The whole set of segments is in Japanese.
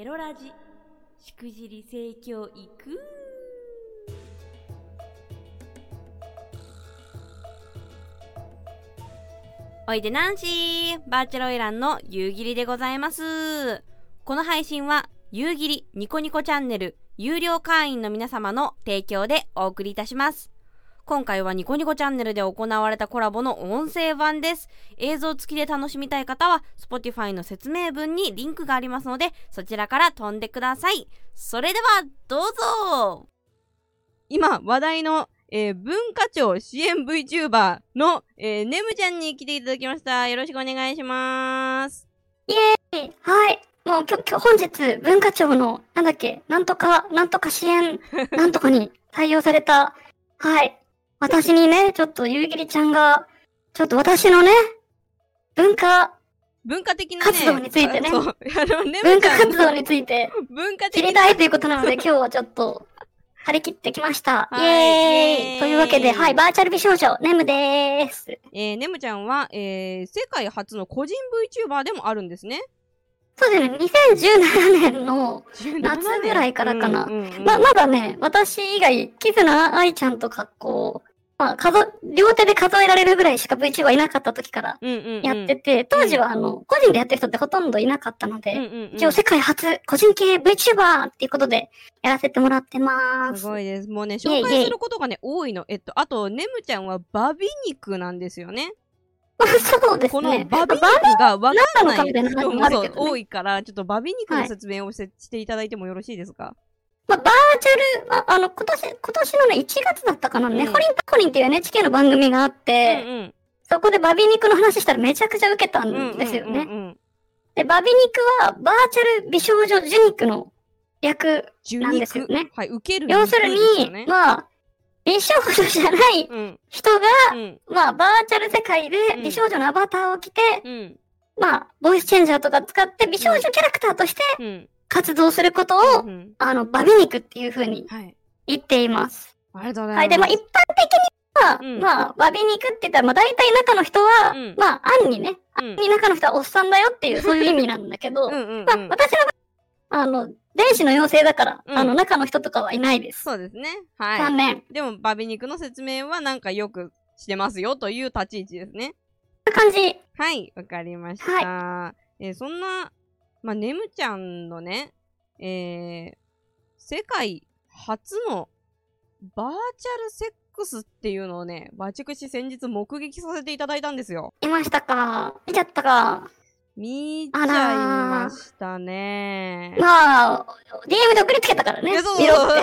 エロラジ。しくじり性教育おいでナンシーバーチャルオイランの夕霧でございます。この配信は夕霧ニコニコチャンネル有料会員の皆様の提供でお送りいたします。今回はニコニコチャンネルで行われたコラボの音声版です。映像付きで楽しみたい方は、Spotify の説明文にリンクがありますので、そちらから飛んでください。それでは、どうぞ今、話題の、えー、文化庁支援 VTuber の、えー、ネムちゃんに来ていただきました。よろしくお願いします。イエーイはい。もう今日、本日、文化庁の、なんだっけ、なんとか、なんとか支援、なんとかに採用された、はい、私にね、ちょっとゆうぎりちゃんが、ちょっと私のね、文化、文化的な、ね、活動についてね。文化活動について、文化知りたいということなので、今日はちょっと、張り切ってきました。イェーイというわけで、はい、バーチャル美少女、ネムでーす。えー、ネムちゃんは、えー、世界初の個人 VTuber でもあるんですね。そうですね、2017年の夏ぐらいからかな。うんうんうん、ま、まだね、私以外、キズナ愛ちゃんとかこう、まあ、数、両手で数えられるぐらいしか VTuber はいなかった時からやってて、うんうんうん、当時はあの、個人でやってる人ってほとんどいなかったので、うんうんうん、一応世界初個人系 VTuber っていうことでやらせてもらってます。すごいです。もうね、紹介することがね、多いの。えっと、あと、ネムちゃんはバビ肉なんですよね。そうですね。このバビ肉がわからない人も多いから、ちょっとバビ肉の説明をし,、ていただいてもよろしいですか？まあ、バーチャル、ああの、今年、今年のね、1月だったかな、ね、うん、ホリンパコリンっていう NHK の番組があって、うんうん、そこでバビ肉の話したらめちゃくちゃ受けたんですよね。で、バビ肉は、バーチャル美少女受肉の略なんですよね。はい、受ける、要するに、まあ、美少女じゃない人が、うん、まあ、バーチャル世界で美少女のアバターを着て、うん、まあ、ボイスチェンジャーとか使って美少女キャラクターとして活動することを、うん、あの、バビ肉っていう風に言っています。はい、ありがとうございます。はい。で、まあ、一般的には、うん、まあ、バビ肉って言ったら、まあ、大体中の人は、うん、まあ、案にね、案に中の人はおっさんだよっていう、そういう意味なんだけど、まあ、私のあの、電子の妖精だから、うん、あの、中の人とかはいないです。そうですね。はい。残念。でも、バビ肉の説明はなんかよくしてますよという立ち位置ですね。感じ。はい、わかりました。はい、えー、そんな、まあ、ネムちゃんのね、えー、世界初のバーチャルセックスっていうのをね、バチクシ先日目撃させていただいたんですよ。いましたか？見ちゃったか？見ちゃいましたね。まあ、DM で送りつけたからね。そうそうそう。あの、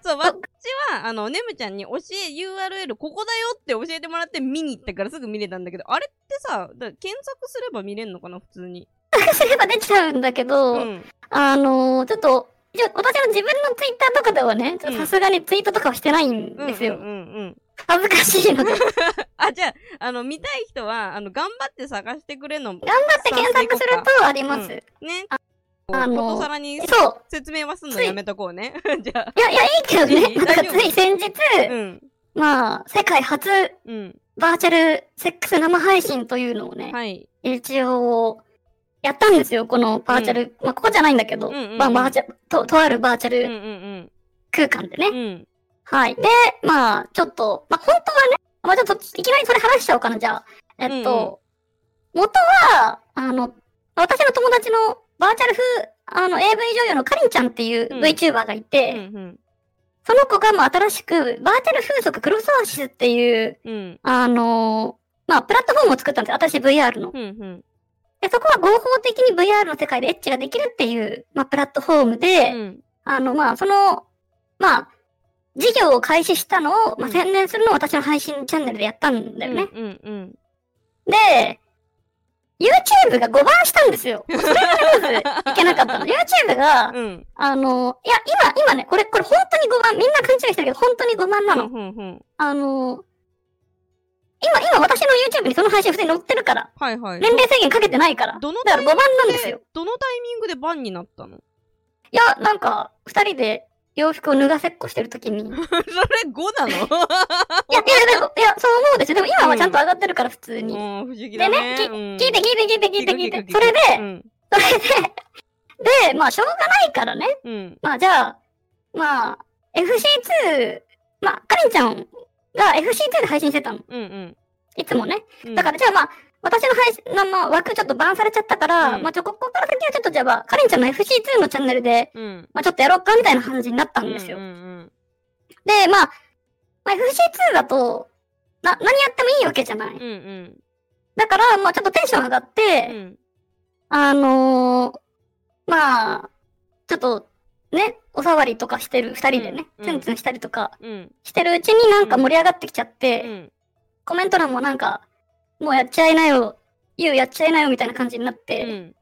そう、私 は、あの、ネムちゃんに教え、URL ここだよって教えてもらって見に行ったからすぐ見れたんだけど、あれってさ、検索すれば見れんのかな、普通に。検索すれば出ちゃうんだけど、うん、あのー、ちょっと、私の自分のツイッターとかではね、さすがにツイートとかはしてないんですよ。うんうんうんうん恥ずかしいので。あ、じゃあ、あの、見たい人は、あの、頑張って探してくれの。頑張って検索するとあります。うん、ね。あの、ことさらに説明はすんのやめとこうね。じゃあ。いや、いや、いいけどね。なんかつい先日、うん、まあ、世界初、うん、バーチャルセックス生配信というのをね、はい、一応、やったんですよ、このバーチャル。うん、まあ、ここじゃないんだけど、うんうんうん、まあ、バーチャル、と、とあるバーチャル空間でね。うんうんうんはい。で、まあ、ちょっと、まあ、本当はね、まあ、ちょっと、いきなりそれ話しちゃおうかな、じゃあ。えっと、うんうん、元は、あの、私の友達のバーチャル風、あの、AV 女優のかりんちゃんっていう VTuber がいて、うんうんうん、その子が、まあ、新しく、バーチャル風俗クロスアーシスっていう、うん、あのまあ、プラットフォームを作ったんですよ。私 VR の。うんうんで、そこは合法的に VR の世界でエッチができるっていう、まあ、プラットフォームで、うん、あの、まあ、その、まあ、事業を開始したのを、まあ、宣伝するのを私の配信チャンネルでやったんだよね。うんうんうん、で、YouTube が5番したんですよ。それがまずいけなかったの。YouTube が、うん、あの、いや、今、今ね、これ、これ本当に5番、みんな勘違いしてるけど、本当に5番なの。うんうんうん、あの、今、今私の YouTube にその配信普通に載ってるから。はいはい。年齢制限かけてないから。どのだから5番なんですよ。どのタイミングで番になったの？いや、なんか、二人で洋服を脱がせっこしてるときに。それ5なの？いや、いや、いや、そう思うですよ。でも今はちゃんと上がってるから、普通に。うん、不思議だね。でね、聞いて聞いて聞いて聞いて聞いて。それで、それで、で、まあ、しょうがないからね。うん、まあ、じゃあ、まあ、FC2、まあ、かりんちゃんが FC2 で配信してたの。うんうん。いつもね。だから、じゃあまあ、私の配信の、まあ、枠ちょっとバンされちゃったから、うん、まあ、ちょ、ここから先はちょっとじゃあ、かりんちゃんの FC2 のチャンネルで、うん、まあ、ちょっとやろうかみたいな感じになったんですよ。うんうんうん、で、まあ、まあ、FC2 だと、な、何やってもいいわけじゃない。うんうん、だから、まあ、ちょっとテンション上がって、うん、あのー、まあ、ちょっと、ね、お触りとかしてる、二人でね、ツンツンしたりとか、してるうちになんか盛り上がってきちゃって、コメント欄もなんか、もうやっちゃいなよ、ゆうやっちゃいなよみたいな感じになって、うん、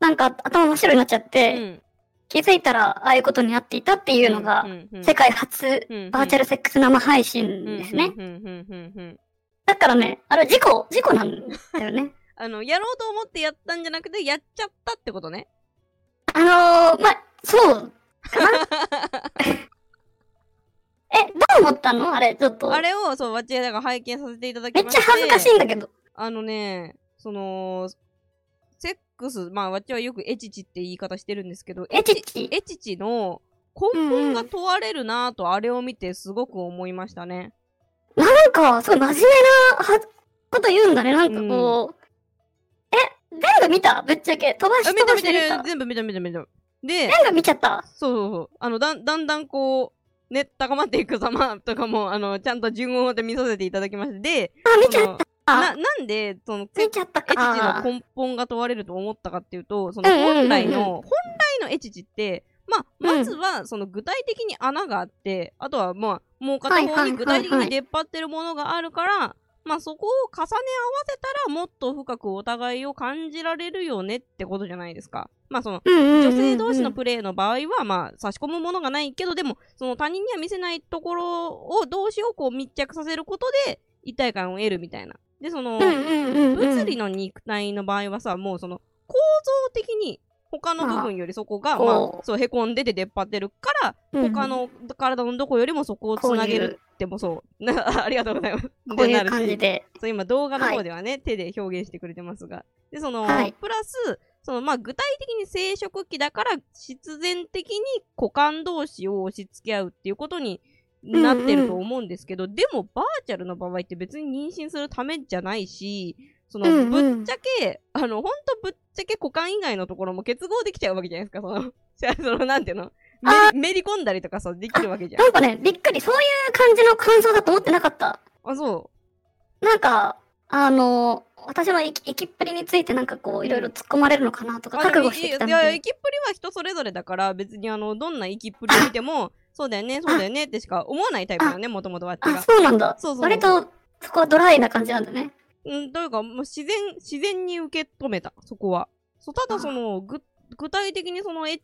なんか頭真っ白になっちゃって、うん、気づいたらああいうことになっていたっていうのが、世界初バーチャルセックス生配信ですね。だからね、あれ事故、事故なんだよね。あの、やろうと思ってやったんじゃなくて、やっちゃったってことね。あのー、まあ、そう え、どう思ったの？あれ、ちょっと。あれを、そう、わちやだが拝見させていただきましてめっちゃ恥ずかしいんだけど。あのね、その、セックス、まあ、わちはよくエチチって言い方してるんですけど、エチチエチチ？の根本が問われるなぁと、あれを見てすごく思いましたね。なんか、すごい真面目なはこと言うんだね、なんかこう。うん、え、全部見た？ぶっちゃけ。飛ばして見た見た全部見た見た見た。で、見ちゃった。そうそうそう。あの、だだんだんこう、ね、高まっていく様とかも、あの、ちゃんと順を追って見させていただきまして、で、あ、見ちゃった。な、なんで、その、見ちゃったか。エチチの根本が問われると思ったかっていうと、その本来の、本来のエチチって、まあ、まずは、その具体的に穴があって、あとは、まあ、もう片方に具体的に出っ張ってるものがあるから、まあそこを重ね合わせたらもっと深くお互いを感じられるよねってことじゃないですか。まあその、女性同士のプレイの場合は、まあ差し込むものがないけど、でも、その他人には見せないところを同士をこう密着させることで一体感を得るみたいな。で、その、物理の肉体の場合はさ、もうその、構造的に他の部分よりそこが、まあ、そう、へこんでて出っ張ってるから、他の体のどこよりもそこをつなげるってもそう。ありがとうございます。こういう感じで。そう、今動画の方ではね、手で表現してくれてますが。で、その、プラス、その、まあ、具体的に生殖器だから、必然的に股間同士を押し付け合うっていうことになってると思うんですけど、でも、バーチャルの場合って別に妊娠するためじゃないし、その、ぶっちゃけ、あの、ほんとぶっちゃけ股間以外のところも結合できちゃうわけじゃないですか、その、その、なんていうの？めり込んだりとかさ、できるわけじゃん。なんかね、びっくり、そういう感じの感想だと思ってなかった。あ、そう。なんか、あの、私の生きっぷりについてなんかこう、いろいろ突っ込まれるのかなとか、覚悟してきた。いや、生きっぷりは人それぞれだから、別にあの、どんな生きっぷりを見ても、そうだよね、そうだよねってしか思わないタイプだよね、もともとは。あ、そうなんだ。そうそう割と、そこはドライな感じなんだね。うん、というか、もう自然、自然に受け止めた、そこは。そう、ただその、ぐ、具体的にそのエ、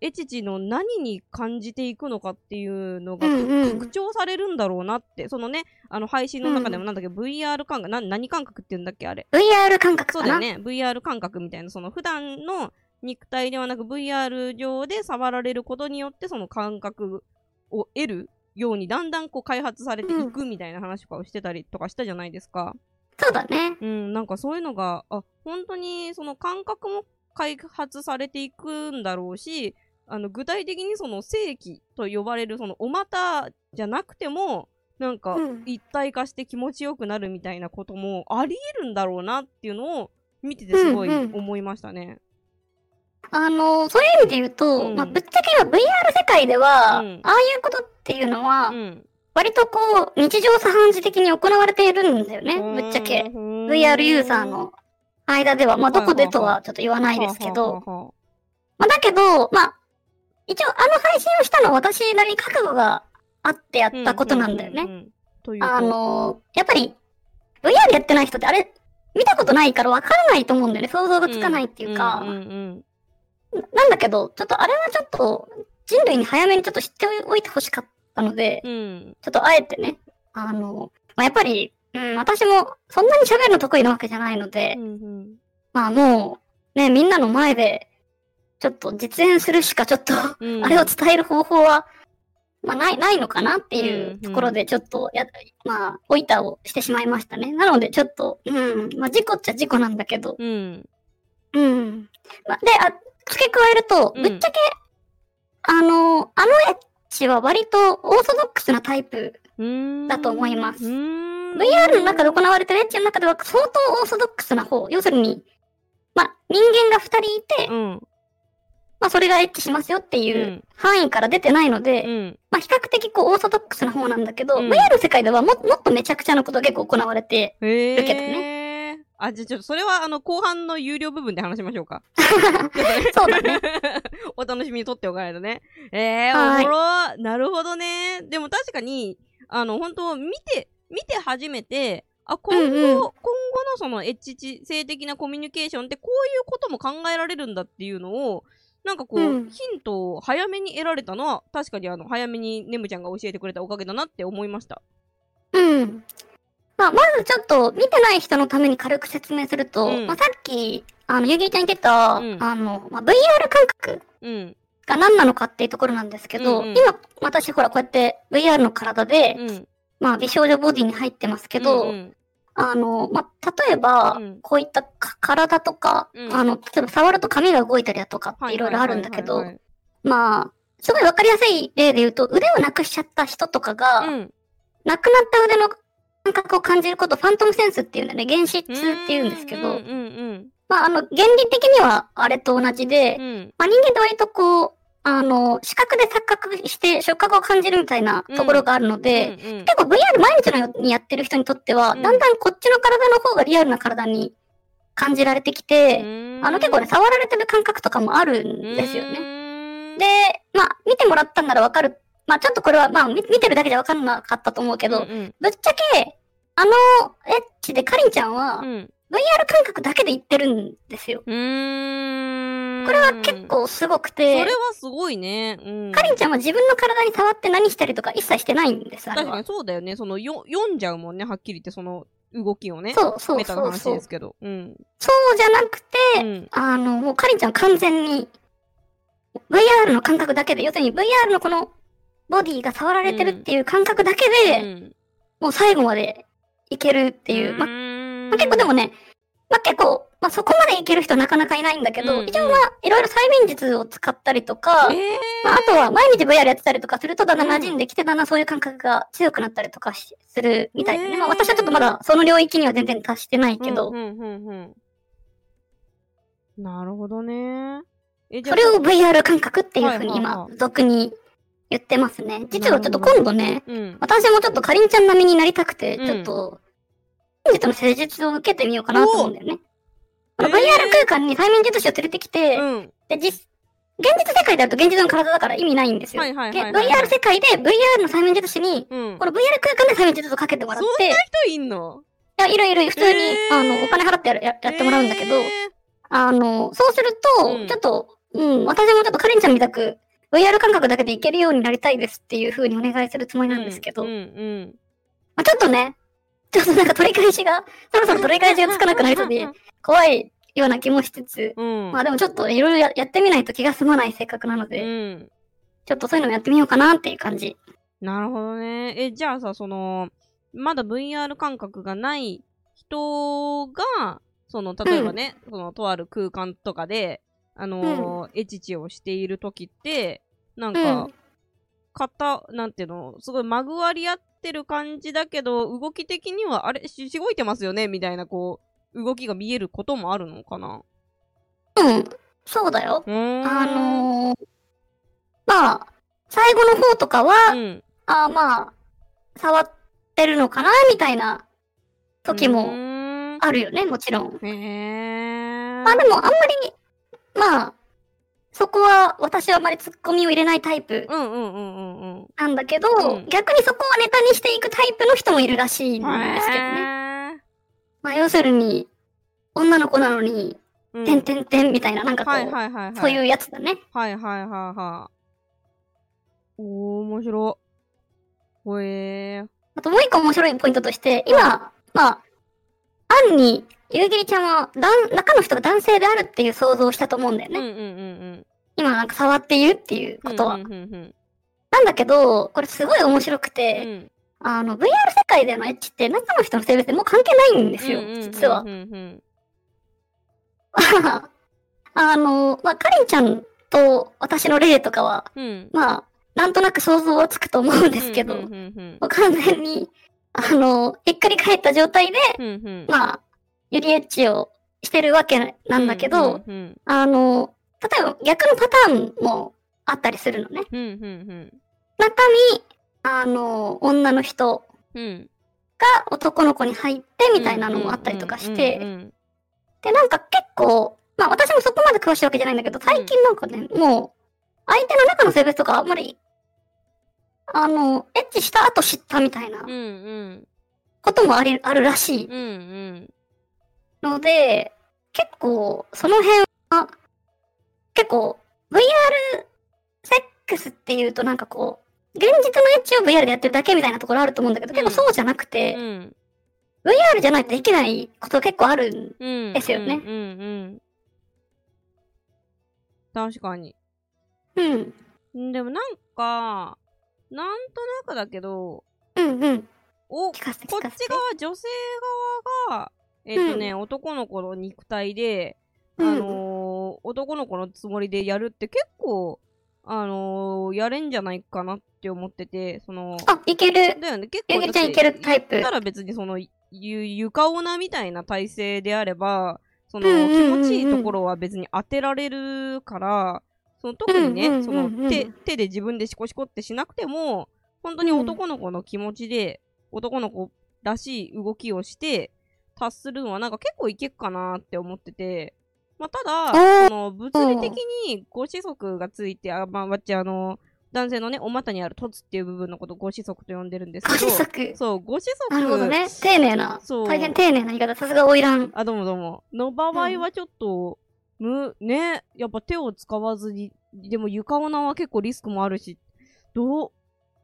エチチの何に感じていくのかっていうのが、拡張されるんだろうなって、そのね、あの配信の中でもなんだっけ、うん、VR 感覚、な、何感覚って言うんだっけ、あれ。VR 感覚そうだよね。VR 感覚みたいな、その普段の肉体ではなく VR 上で触られることによって、その感覚を得るように、だんだんこう開発されていくみたいな話とかをしてたりとかしたじゃないですか。うんそうだね。うん、なんかそういうのが、あ、本当にその感覚も開発されていくんだろうし、あの、具体的にその正規と呼ばれるそのお股じゃなくても、なんか一体化して気持ちよくなるみたいなこともあり得るんだろうなっていうのを見ててすごい思いましたね。うんうん、あの、そういう意味で言うと、うん、まあ、ぶっちゃけ今 VR 世界では、うん、ああいうことっていうのは、うん割とこう、日常茶飯事的に行われているんだよね、ぶっちゃけ。VR ユーザーの間では、まあ、どこでとはちょっと言わないですけど、まあ、だけど、まあ、一応あの配信をしたのは私なりに覚悟があってやったことなんだよね。あの、やっぱり、VR やってない人ってあれ、見たことないからわからないと思うんだよね。想像がつかないっていうか。なんだけど、ちょっとあれはちょっと、人類に早めにちょっと知っておいてほしかったので、うん、ちょっとあえてね、あの、まあ、やっぱり、うん、私もそんなに喋るの得意なわけじゃないので、うんうん、まあもう、ね、みんなの前で、ちょっと実演するしかちょっとうん、あれを伝える方法は、まあない、ないのかなっていうところでちょっとや、まあ、おいたをしてしまいましたね。なのでちょっと、うん、まあ事故っちゃ事故なんだけど、うん。うん。まあ、で、あ、付け加えると、ぶっちゃけ、あの、あのエッチは割とオーソドックスなタイプだと思います。VR の中で行われてるエッチの中では相当オーソドックスな方。要するに、まあ、人間が二人いて、うん、まあ、それがエッチしますよっていう範囲から出てないので、うん、まあ、比較的こう、オーソドックスな方なんだけど、うん、VR の世界ではももっとめちゃくちゃなことが結構行われてるけどね。あ、じゃあちょっとそれはあの後半の有料部分で話しましょうか。そうだね。お楽しみにとっておかないとね。えー、おもろなるほどね。でも確かに、あの、本当見て、見て初めて、あ、今後、うんうん、今後のそのエッチ性的なコミュニケーションってこういうことも考えられるんだっていうのを、なんかこう、うん、ヒントを早めに得られたのは、確かにあの、早めにネムちゃんが教えてくれたおかげだなって思いました。うん。まあ、まずちょっと見てない人のために軽く説明すると、うん、まあ、さっき、あの、ゆぎりちゃん言ってた、うん、あの、まあ、VR 感覚が何なのかっていうところなんですけど、うんうん、今、私ほらこうやって VR の体で、うん、まあ、美少女ボディに入ってますけど、うんうん、あの、まあ、例えば、こういった体とか、あの、例えば触ると髪が動いたりだとかっていろいろあるんだけど、まあ、すごいわかりやすい例で言うと、腕をなくしちゃった人とかが、なくなった腕の感覚を感じること、ファントムセンスっていうんだね。原子痛って言うんですけど、まあ、あの、原理的にはあれと同じで、うん、まあ、人間って割とこう、あの、視覚で錯覚して触覚を感じるみたいなところがあるので、うんうんうん、結構 VR 毎日のようにやってる人にとっては、うん、だんだんこっちの体の方がリアルな体に感じられてきて、あの結構ね、触られてる感覚とかもあるんですよね。で、まあ、見てもらったんならわかるまあちょっとこれは、まあ見てるだけじゃわかんなかったと思うけど、うんうん、ぶっちゃけ、あのエッチでかりんちゃんは、うん、VR 感覚だけで言ってるんですよ。これは結構すごくて。それはすごいね。うん、かりんちゃんは自分の体に触って何したりとか一切してないんです、あれ確かにそうだよね。その、よ、読んじゃうもんね、はっきり言って、その、動きをね。そうそうメタの話ですけど。うん。そうじゃなくて、うん、あの、もうかりんちゃん完全に、VR の感覚だけで、要するに VR のこのボディが触られてるっていう感覚だけで、うん、もう最後までいけるっていう。ま、ま結構でもね、ま結構、まそこまでいける人なかなかいないんだけど、うんうん、一応まあ、いろいろ催眠術を使ったりとか、えー、まあ、あとは毎日 VR やってたりとかするとだんだん馴染んできて、だんだんそういう感覚が強くなったりとかするみたいでね。えー、まあ私はちょっとまだその領域には全然達してないけど。うんうんうんうん、なるほどね。それを VR 感覚っていうふうに今、俗に言ってますね。実はちょっと今度ね、うん、私もちょっとかりんちゃん並みになりたくて、ちょっと、現実の施術を受けてみようかなと思うんだよね。VR 空間に催眠術師を連れてきて、うん、で、実、現実世界だと現実の体だから意味ないんですよ。VR 世界で VR の催眠術師に、うん、この VR 空間で催眠術をかけてもらって。そんな人いんの？いや、いるいる、普通に、えー、あの、お金払ってやるややってもらうんだけど、あの、そうすると、ちょっと、うん、私もちょっとカレンちゃんみたく、VR 感覚だけでいけるようになりたいですっていう風にお願いするつもりなんですけど、うんうんうん。まあ、ちょっとね、ちょっとなんか取り返しが、そろそろ取り返しがつかなくなりそうで、怖いような気もしつつ、うん、まあでもちょっといろいろややってみないと気が済まない性格なので、うん、ちょっとそういうのもやってみようかなっていう感じ。なるほどね。え、じゃあさ、その、まだ VR 感覚がない人が、その、例えばね、うん、その、とある空間とかで、あのー、エチチをしている時って、なんか、型、なんていうの、すごいまぐわり合ってる感じだけど、動き的には、あれ、し、しごいてますよねみたいな、こう、動きが見えることもあるのかな？うん、そうだよ。あのー、まあ、最後の方とかは、うん、あまあ、触ってるのかなみたいな時もあるよね、もちろん。へまあでも、あんまり、まあ、そこは私はあまりツッコミを入れないタイプなんだけど、逆にそこをネタにしていくタイプの人もいるらしいんですけどね。まあ要するに、女の子なのに、てんてんてんみたいな、なんかこう、そういうやつだね。はいはいはいはい。おー、面白。ほえー。あともう一個面白いポイントとして、今、まあ、暗に夕霧ちゃんは、中の人が男性であるっていう想像をしたと思うんだよね。うんうんうんうん、今なんか触っているっていうことは。うんうんうんうん、なんだけど、これすごい面白くて、うん、あの、VR 世界でのエッチって中の人の性別でもう関係ないんですよ、実は。あの、まあ、かりんちゃんと私の例とかは、うん、まあ、なんとなく想像はつくと思うんですけど、完全に、あの、ひっくり返った状態で、うんうん、まあ、ユリエッチをしてるわけなんだけど、うんうんうん、あの、例えば逆のパターンもあったりするのね。うんうんうん、中に、あの、女の人が男の子に入ってみたいなのもあったりとかして、で、なんか結構、まあ私もそこまで詳しいわけじゃないんだけど、最近なんかね、もう、相手の中の性別とかあんまり、あの、エッチした後知ったみたいな、こともあり、あるらしい。ので、結構、その辺は、結構、VR セックスっていうとなんかこう、現実のエッチを VR でやってるだけみたいなところあると思うんだけど、結構そうじゃなくて、うん、VR じゃないとできないこと結構あるんですよね。うん確かに。うん。でもなんか、なんとなくだけど、うんうん。お、こっち側、女性側が、えっ、ー、とね、うん、男の子の肉体で、あのー、男の子のつもりでやるって結構、あのー、やれんじゃないかなって思ってて、その、あ、いける。だよね、結構。ゆちゃんいけるタイプ。たら別にその、ゆ、床オナみたいな体勢であれば、その、気持ちいいところは別に当てられるから、その特にね、その手、手で自分でシコシコってしなくても、本当に男の子の気持ちで、男の子らしい動きをして、達するのはなんか結構いけっかなって思ってて、まあ、ただ、その、物理的にご子息がついて、あ、まあ、わっちあの、男性のね、お股にある凸っていう部分のことをご子息と呼んでるんですけど。ご子息そう、ご子息。なるほどね。丁寧な。そう。大変丁寧な言い方。さすが花魁。あ、どうもどうも。の場合はちょっと、うん、む、ね、やっぱ手を使わずに、でも床女は結構リスクもあるし、どう、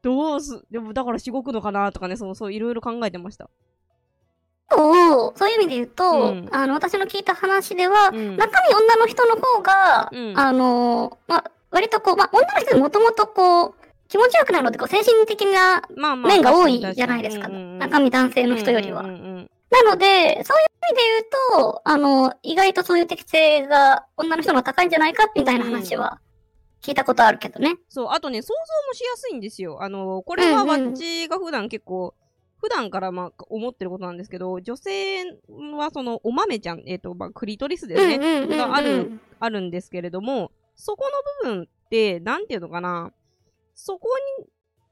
どうす、でもだからしごくのかなとかね、そう、そう、いろいろ考えてました。そう、そういう意味で言うと、うん、あの、私の聞いた話では、うん、中身女の人の方が、うん、あの、まあ、割とこう、まあ、女の人もともとこう、気持ちよくなるのってこう精神的な面が多いじゃないですか。中身男性の人よりは。なので、そういう意味で言うと、あの、意外とそういう適性が女の人の高いんじゃないかみたいな話は聞いたことあるけどね。そう、あとね、想像もしやすいんですよ。あの、これは私が普段結構、普段からまあ思ってることなんですけど、女性はそのお豆ちゃん、えっ、ー、と、まあ、クリトリスですね、がある、あるんですけれども、そこの部分って、なんていうのかな、そこに、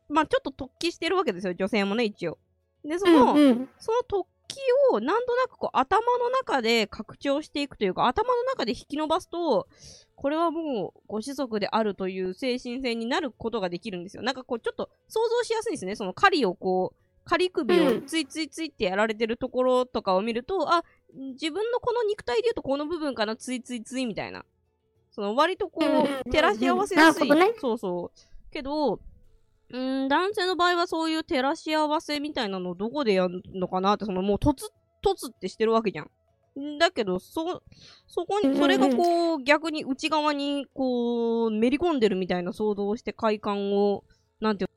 まあちょっと突起してるわけですよ、女性もね、一応。で、その、うんうん、その突起をなんとなくこう頭の中で拡張していくというか、頭の中で引き伸ばすと、これはもうご子息であるという精神性になることができるんですよ。なんかこうちょっと想像しやすいんですね。その狩りをこう、仮首をついついついってやられてるところとかを見ると、うん、あ、自分のこの肉体で言うとこの部分かな、ついついついみたいな。その割とこう、照らし合わせやすい。ね、そうそう。けど、ん男性の場合はそういう照らし合わせみたいなのをどこでやるのかなって、そのもう突、突ってしてるわけじゃん。だけど、そ、そこに、それがこう、逆に内側に、こう、めり込んでるみたいな想像をして快感を、なんていう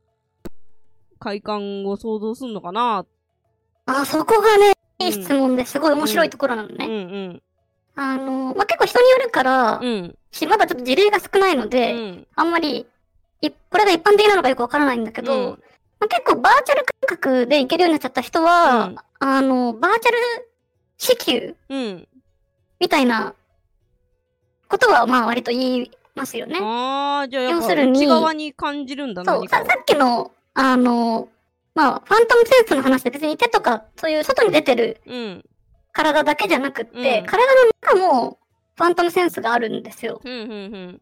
快感を想像するのかな。あ、そこがね、いい質問ですごい面白いところなのね。うん、うん、うん。あの、まあ、結構人によるから、うん、まだちょっと事例が少ないので、うん、あんまり、い、これが一般的なのかよくわからないんだけど、うん、まあ、結構バーチャル感覚でいけるようになっちゃった人は、うん、あの、バーチャル支給、みたいなことはまあ割と言いますよね。ああ、じゃあやっぱ内側に感じるんだそうさ、さっきの、あの、まあ、ファントムセンスの話で別に手とか、そういう外に出てる、体だけじゃなくって、うん、体の中もファントムセンスがあるんですよ。うんうんうん、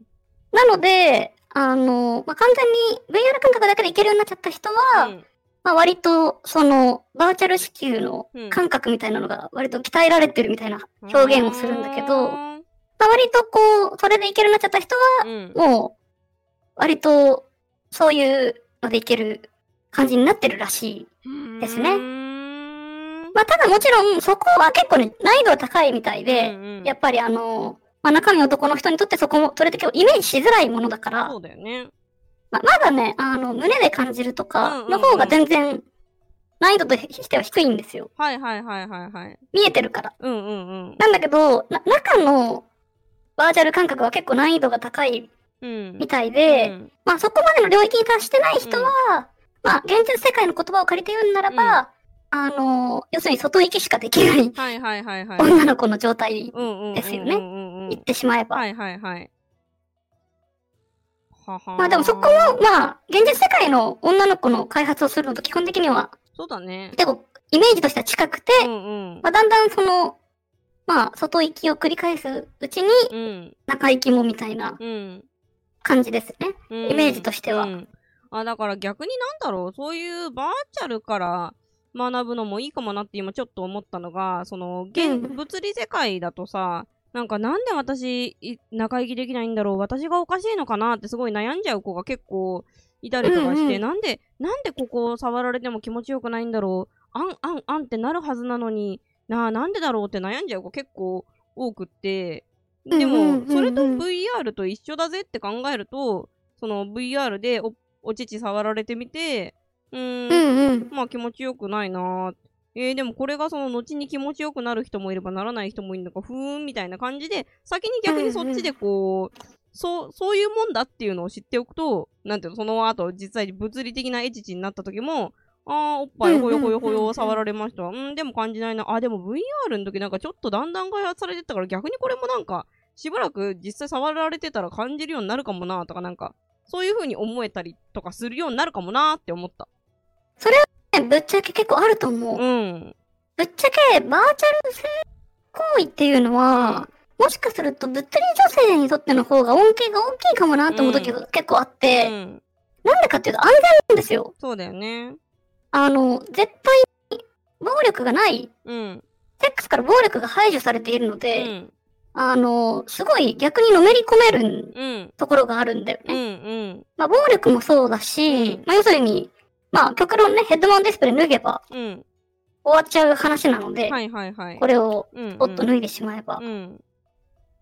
なので、あの、まあ、完全に VR 感覚だけでいけるようになっちゃった人は、うん、まあ、割と、その、バーチャル子宮の感覚みたいなのが割と鍛えられてるみたいな表現をするんだけど、まあ、割とこう、それでいけるようになっちゃった人は、もう、割と、そういうのでいける感じになってるらしいですね。まあ、ただもちろん、そこは結構ね、難易度は高いみたいで、うんうん、やっぱりあの、まあ、中身男の人にとってそこも、それって結構イメージしづらいものだから、そうだよね。まあ、まだね、あの、胸で感じるとか、の方が全然、難易度としては低いんですよ。はいはいはいはいはい。見えてるから。うんうんうん。なんだけど、な、中の、バーチャル感覚は結構難易度が高いみたいで、うん、まあそこまでの領域に達してない人は、うん、まあ現実世界の言葉を借りて言うならば、あの、要するに外行きしかできない女の子の状態ですよね。言ってしまえば。はいはいはい。ははまあでもそこも、まあ、現実世界の女の子の開発をするのと基本的には、そうだね。結構、イメージとしては近くて、うんうん、まあだんだんその、まあ、外行きを繰り返すうちに、中行きもみたいな感じですね。うん、イメージとしては。うん、あ、だから逆になんだろう、そういうバーチャルから学ぶのもいいかもなって今ちょっと思ったのが、その、現、物理世界だとさ、なんかなんで私、中行きできないんだろう私がおかしいのかなってすごい悩んじゃう子が結構いたりとかして、うんうん、なんで、なんでここ触られても気持ちよくないんだろうあん、あん、あんってなるはずなのに、なあ、なんでだろうって悩んじゃう子結構多くって、でも、それと VR と一緒だぜって考えると、その VR でおお乳触られてみて、うーん、うんうん、まあ気持ちよくないなーって。えー、でもこれがその後に気持ちよくなる人もいればならない人もいるのか、ふーんみたいな感じで、先に逆にそっちでこう、そう、そういうもんだっていうのを知っておくと、なんていうの、その後、実際に物理的なエチチになった時も、あー、おっぱいほよほよほよ触られました。うん、でも感じないな。あ、でも VR の時なんかちょっとだんだん開発されてったから逆にこれもなんか、しばらく実際触られてたら感じるようになるかもなとかなんか、そういう風に思えたりとかするようになるかもなって思った。それはね、ぶっちゃけ結構あると思う。うん。ぶっちゃけ、バーチャル性行為っていうのは、もしかすると物理女性にとっての方が恩恵が大きいかもなって思う時が結構あって、うん、なんでかっていうと安全なんですよ。そうだよね。あの、絶対に暴力がない。うん。セックスから暴力が排除されているので、うん、あの、すごい逆にのめり込めるところがあるんだよね。うんうん、まあ、暴力もそうだし、うん、まあ、要するに、まあ、極論ね、ヘッドマウンディスプレイ脱げば、うん、終わっちゃう話なので、はいはいはい、これをおっと脱いでしまえば、うん。うん、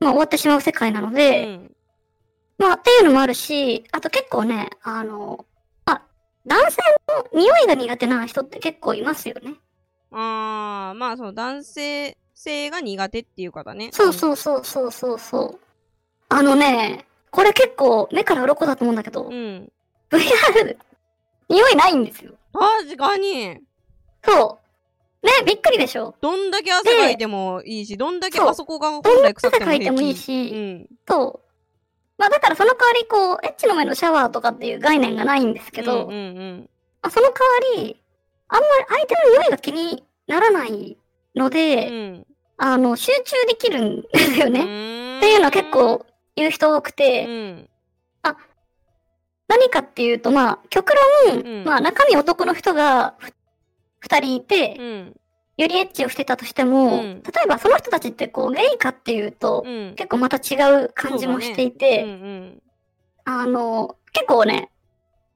まあ終わってしまう世界なので、うん、まあっていうのもあるし、あと結構ね、あの、あ、男性の匂いが苦手な人って結構いますよね。ああ、まあそう、男性性が苦手っていう方ね。そうそうそうそうそうそう。あのね、これ結構目から鱗だと思うんだけど、うん、VR、匂いないんですよ。確かに。そう。ね、びっくりでしょ。どんだけ汗かいてもいいし、どんだけあそこが本来臭くてもいいし。汗かいてもいいし、うん、そう。まあだからその代わりこう、エッチの目のシャワーとかっていう概念がないんですけど、うんうんうんまあ、その代わり、あんまり相手の匂いが気にならないので、うん、あの、集中できるんですよね。っていうのは結構言う人多くて、うん、あ、何かっていうと、まあ、極論、うん、まあ中身男の人が二人いて、うん、よりエッチをしてたとしても、うん、例えばその人たちってこう、ゲイかっていうと、うん、結構また違う感じもしていて、ねうんうん、あの、結構ね、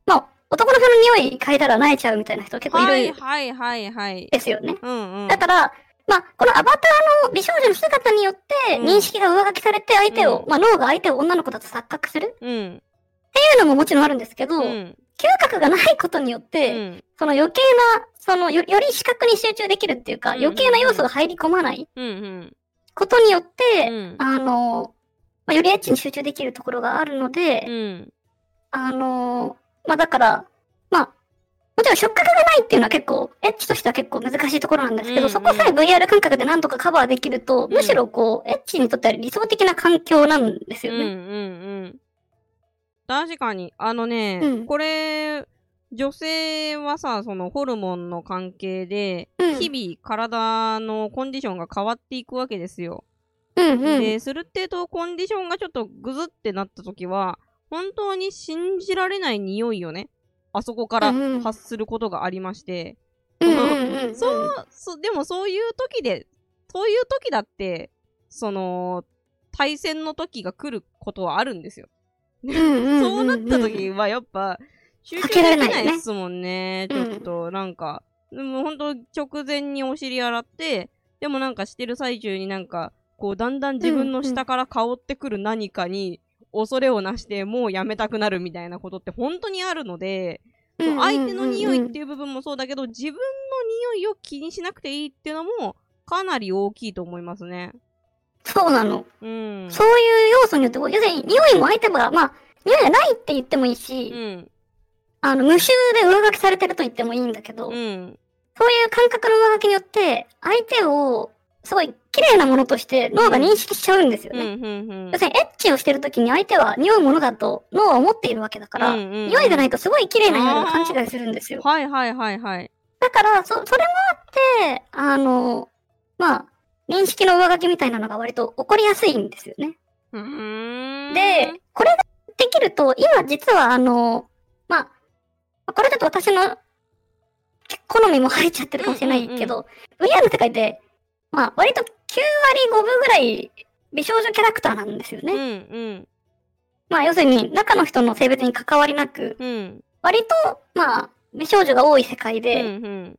まあ、男の人の匂い嗅いだら萎えちゃうみたいな人結構いる。はいはいはい。ですよね。うんうん、だから、まあ、このアバターの美少女の姿によって認識が上書きされて相手を、まあ脳が相手を女の子だと錯覚する。っていうのももちろんあるんですけど、嗅覚がないことによって、その余計なそのよ、より視覚に集中できるっていうか、余計な要素が入り込まないことによって、うん、あの、まあ、よりエッチに集中できるところがあるので、うん、あの、まあ、だから、まあ、もちろん触覚がないっていうのは結構、エッチとしては結構難しいところなんですけど、うんうん、そこさえ VR 感覚でなんとかカバーできると、むしろこう、エッチにとっては理想的な環境なんですよね。うんうんうん。確かに。あのね、うん、これ、女性はさ、そのホルモンの関係で、日々体のコンディションが変わっていくわけですよ。うんうん、で、するってとコンディションがちょっとグズってなった時は、本当に信じられない匂いをね、あそこから発することがありまして、そう、そ、でもそういう時で、そういう時だって、その、対戦の時が来ることはあるんですよ。そうなった時はやっぱ、集中できないですもんね。ちょっと、なんか、でも本当直前にお尻洗って、でもなんかしてる最中になんか、こう、だんだん自分の下から香ってくる何かに、恐れをなして、もうやめたくなるみたいなことって本当にあるので、相手の匂いっていう部分もそうだけど、自分の匂いを気にしなくていいっていうのも、かなり大きいと思いますね。そうなの。うん。そういう要素によって、要するに匂いも相手は、まあ、匂いがないって言ってもいいし、うん、あの、無臭で上書きされてると言ってもいいんだけど、うん、そういう感覚の上書きによって、相手を、すごい綺麗なものとして脳が認識しちゃうんですよね。要するに、エッチをしてるときに相手は匂うものだと脳は思っているわけだから、匂いがないとすごい綺麗な匂いを勘違いするんですよ。はいはいはいはい。だから、そ、それもあって、あの、まあ、認識の上書きみたいなのが割と起こりやすいんですよね。で、これができると、今実はあの、まあ、これだと私の好みも入っちゃってるかもしれないけど、うんうん、VR の世界で、まあ、割と9割5分ぐらい美少女キャラクターなんですよね。うんうん、まあ、要するに中の人の性別に関わりなく、うん、割と、まあ、美少女が多い世界で、うんうん、っ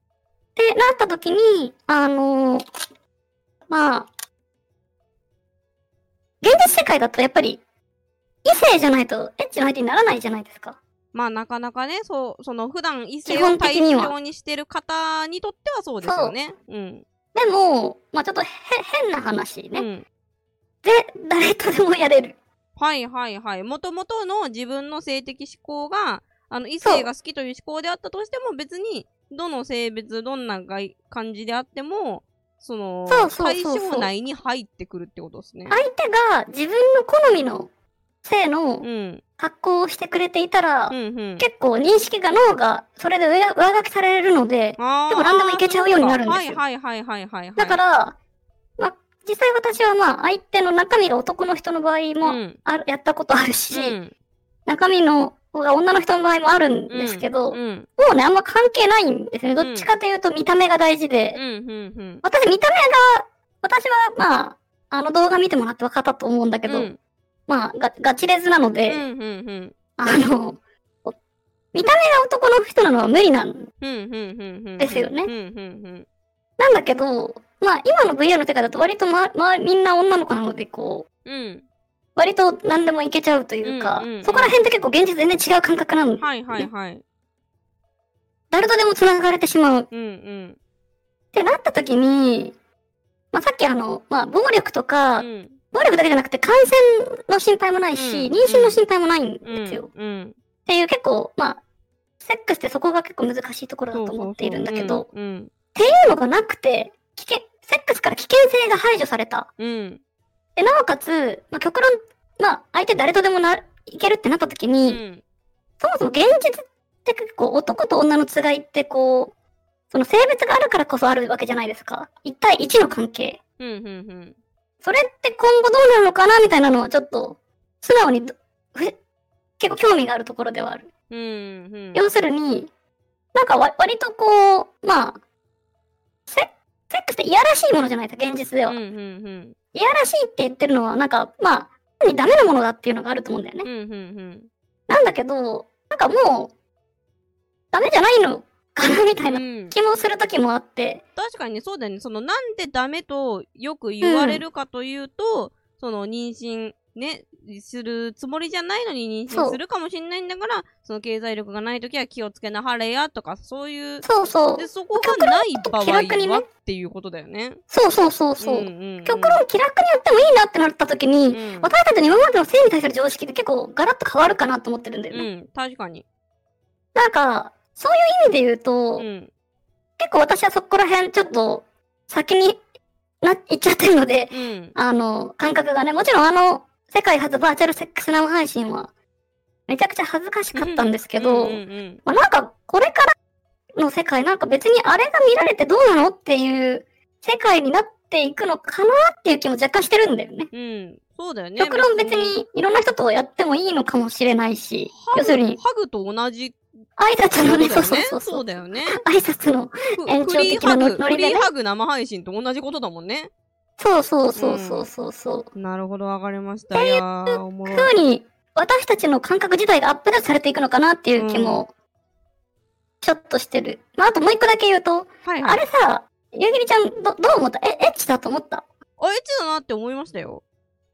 てなった時に、あのー、まあ、現実世界だとやっぱり異性じゃないとエッチの相手にならないじゃないですか。まあなかなかね、そう、その普段異性を対象にしてる方にとってはそうですよね。ううん。でも、まあちょっとへ変な話ね。うん、で、誰とでもやれる。はいはいはい。もともとの自分の性的思考が、あの、異性が好きという思考であったとしても、別に、どの性別、どんな感じであっても、その、対象内に入ってくるってことですね。相手が自分の好みの性の格好をしてくれていたら、うんうん、結構認識が脳がそれで上上書きされるので、結構何でもいけちゃうようになるんですよ。はいはいはいはい、はい、だから、まあ、実際私はまあ相手の中身が男の人の場合もある、うん、やったことあるし、うん、中身の方が女の人の場合もあるんですけど、うん、もうね、あんま関係ないんですね。どっちかというと見た目が大事で、私見た目が、私はまあ、あの動画見てもらって分かったと思うんだけど、まあ、ガガチレズなので、うんうんうん、あの、見た目が男の人なのは無理なんですよね。なんだけど、まあ、今の VR の世界だと割とま、まあ、みんな女の子なので、こう、うん、割と何でもいけちゃうというか、うんうんうん、そこら辺って結構現実全然違う感覚なの、ね。はいはいはい。誰とでも繋がれてしまう。うんうん、ってなった時に、まあ、さっきあの、まあ、暴力とか、うん暴力だけじゃなくて感染の心配もないし、うん、妊娠の心配もないんですよ。うん、っていう結構、まあ、セックスってそこが結構難しいところだと思っているんだけど、っていうのがなくて、危険、セックスから危険性が排除された。うん、で、なおかつ、まあ、極論、まあ、相手誰とでもな、いけるってなった時に、うん、そもそも現実って結構男と女のつがいってこう、その性別があるからこそあるわけじゃないですか。1対1の関係。うんうんうんそれって今後どうなるのかなみたいなのはちょっと、素直に、結構興味があるところではある。うんうん、要するに、なんか割とこう、まあ、セセックスっていやらしいものじゃないですか、現実では。うんうんうん、いやらしいって言ってるのは、なんか、まあ、にダメなものだっていうのがあると思うんだよね。うんうんうん、なんだけど、なんかもう、ダメじゃないのかなみたいな気もする時もあって、うん、確かにね、そうだよね。その、なんでダメとよく言われるかというと、うん、その、妊娠、ね、するつもりじゃないのに妊娠するかもしれないんだから、その経済力がないときは気をつけなはれやとか、そういう。そうそう。で、そこがない場合はっていうことだよね。そうそうそうそう。うんうんうん、極論気楽にやってもいいなってなったときに、うん、私たちの今までの性に対する常識って結構ガラッと変わるかなと思ってるんだよね。うん、確かに。なんか、そういう意味で言うと、うん、結構私はそこら辺ちょっと先にな、行っちゃってるので、うん、あの、感覚がね、もちろんあの、世界初バーチャルセックス生配信は、めちゃくちゃ恥ずかしかったんですけど、まあ、なんか、これからの世界、なんか別にあれが見られてどうなのっていう世界になっていくのかなっていう気も若干してるんだよね。うん。そうだよね。極論別にいろんな人とやってもいいのかもしれないし、要するに。ハグと同じ挨拶のね、そうそうそう。そうだよね。挨拶の延長的なノリで、ね。フリーハグ生配信と同じことだもんね。そうそうそうそうそうそう、ん、なるほど、わかりました。いやー、おもろい。ふうに、私たちの感覚自体がアップデートされていくのかなっていう気も、ちょっとしてる。まあ、あともう一個だけ言うと、はいはい、あれさ、ゆぎりちゃん、ど、どう思った？え、エッチだと思った？あ、エッチだなって思いましたよ。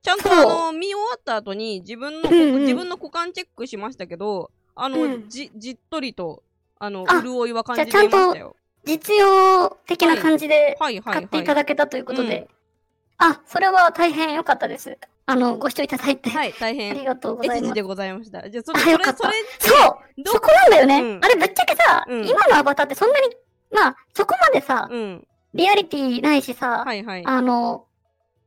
ちゃんとあの、見終わった後に自分の、うんうん、自分の股間チェックしましたけど、あの、うん、じ、じっとりと、あの、潤いは感じてましたよ。実用的な感じで買っていただけたということで。あ、それは大変良かったです。あの、ご視聴いただいて。はい、大変。ありがとうございます。でございました。じゃあ、それ、それ、それ、そうそこなんだよね、うん、あれぶっちゃけさ、うん、今のアバターってそんなに、まあ、そこまでさ、うん、リアリティないしさ、はいはい、あの、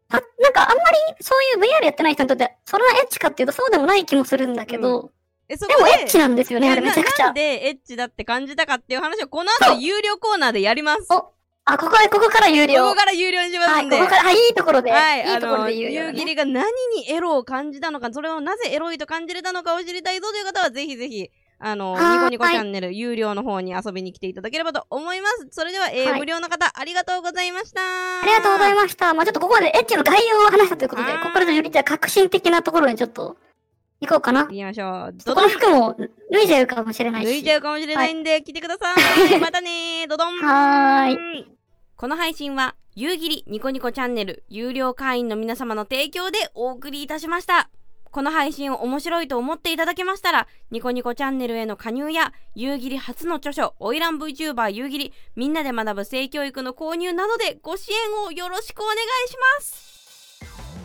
あ、なんかあんまりそういう VR やってない人にとって、それはエッチかっていうとそうでもない気もするんだけど、え、そこでもエッチなんですよね、あれめちゃくちゃ。なんでエッチだって感じたかっていう話をこの後有料コーナーでやります。お、あ、ここで、ここから有料。ここから有料にしますんで。はい、ここから、はい、いいところで。はい、いいところで有料、ね。夕霧が何にエロを感じたのか、それをなぜエロいと感じれたのかを知りたいぞという方は、ぜひぜひ、あの、ニコニコチャンネル、有料の方に遊びに来ていただければと思います。それでは、えー、はい、無料の方、ありがとうございました。ありがとうございました。まあちょっとここまでエッチの概要を話したということで、ここからよりじゃ革新的なところにちょっっ行こうかな。行きましょう。この服も脱いじゃうかもしれないし。脱いじゃうかもしれないんで、はい、来てください。またねー。ドドン。はーい。この配信は、夕霧ニコニコチャンネル有料会員の皆様の提供でお送りいたしました。この配信を面白いと思っていただけましたら、ニコニコチャンネルへの加入や、夕霧初の著書、オイラン VTuber 夕霧、みんなで学ぶ性教育の購入などでご支援をよろしくお願いします。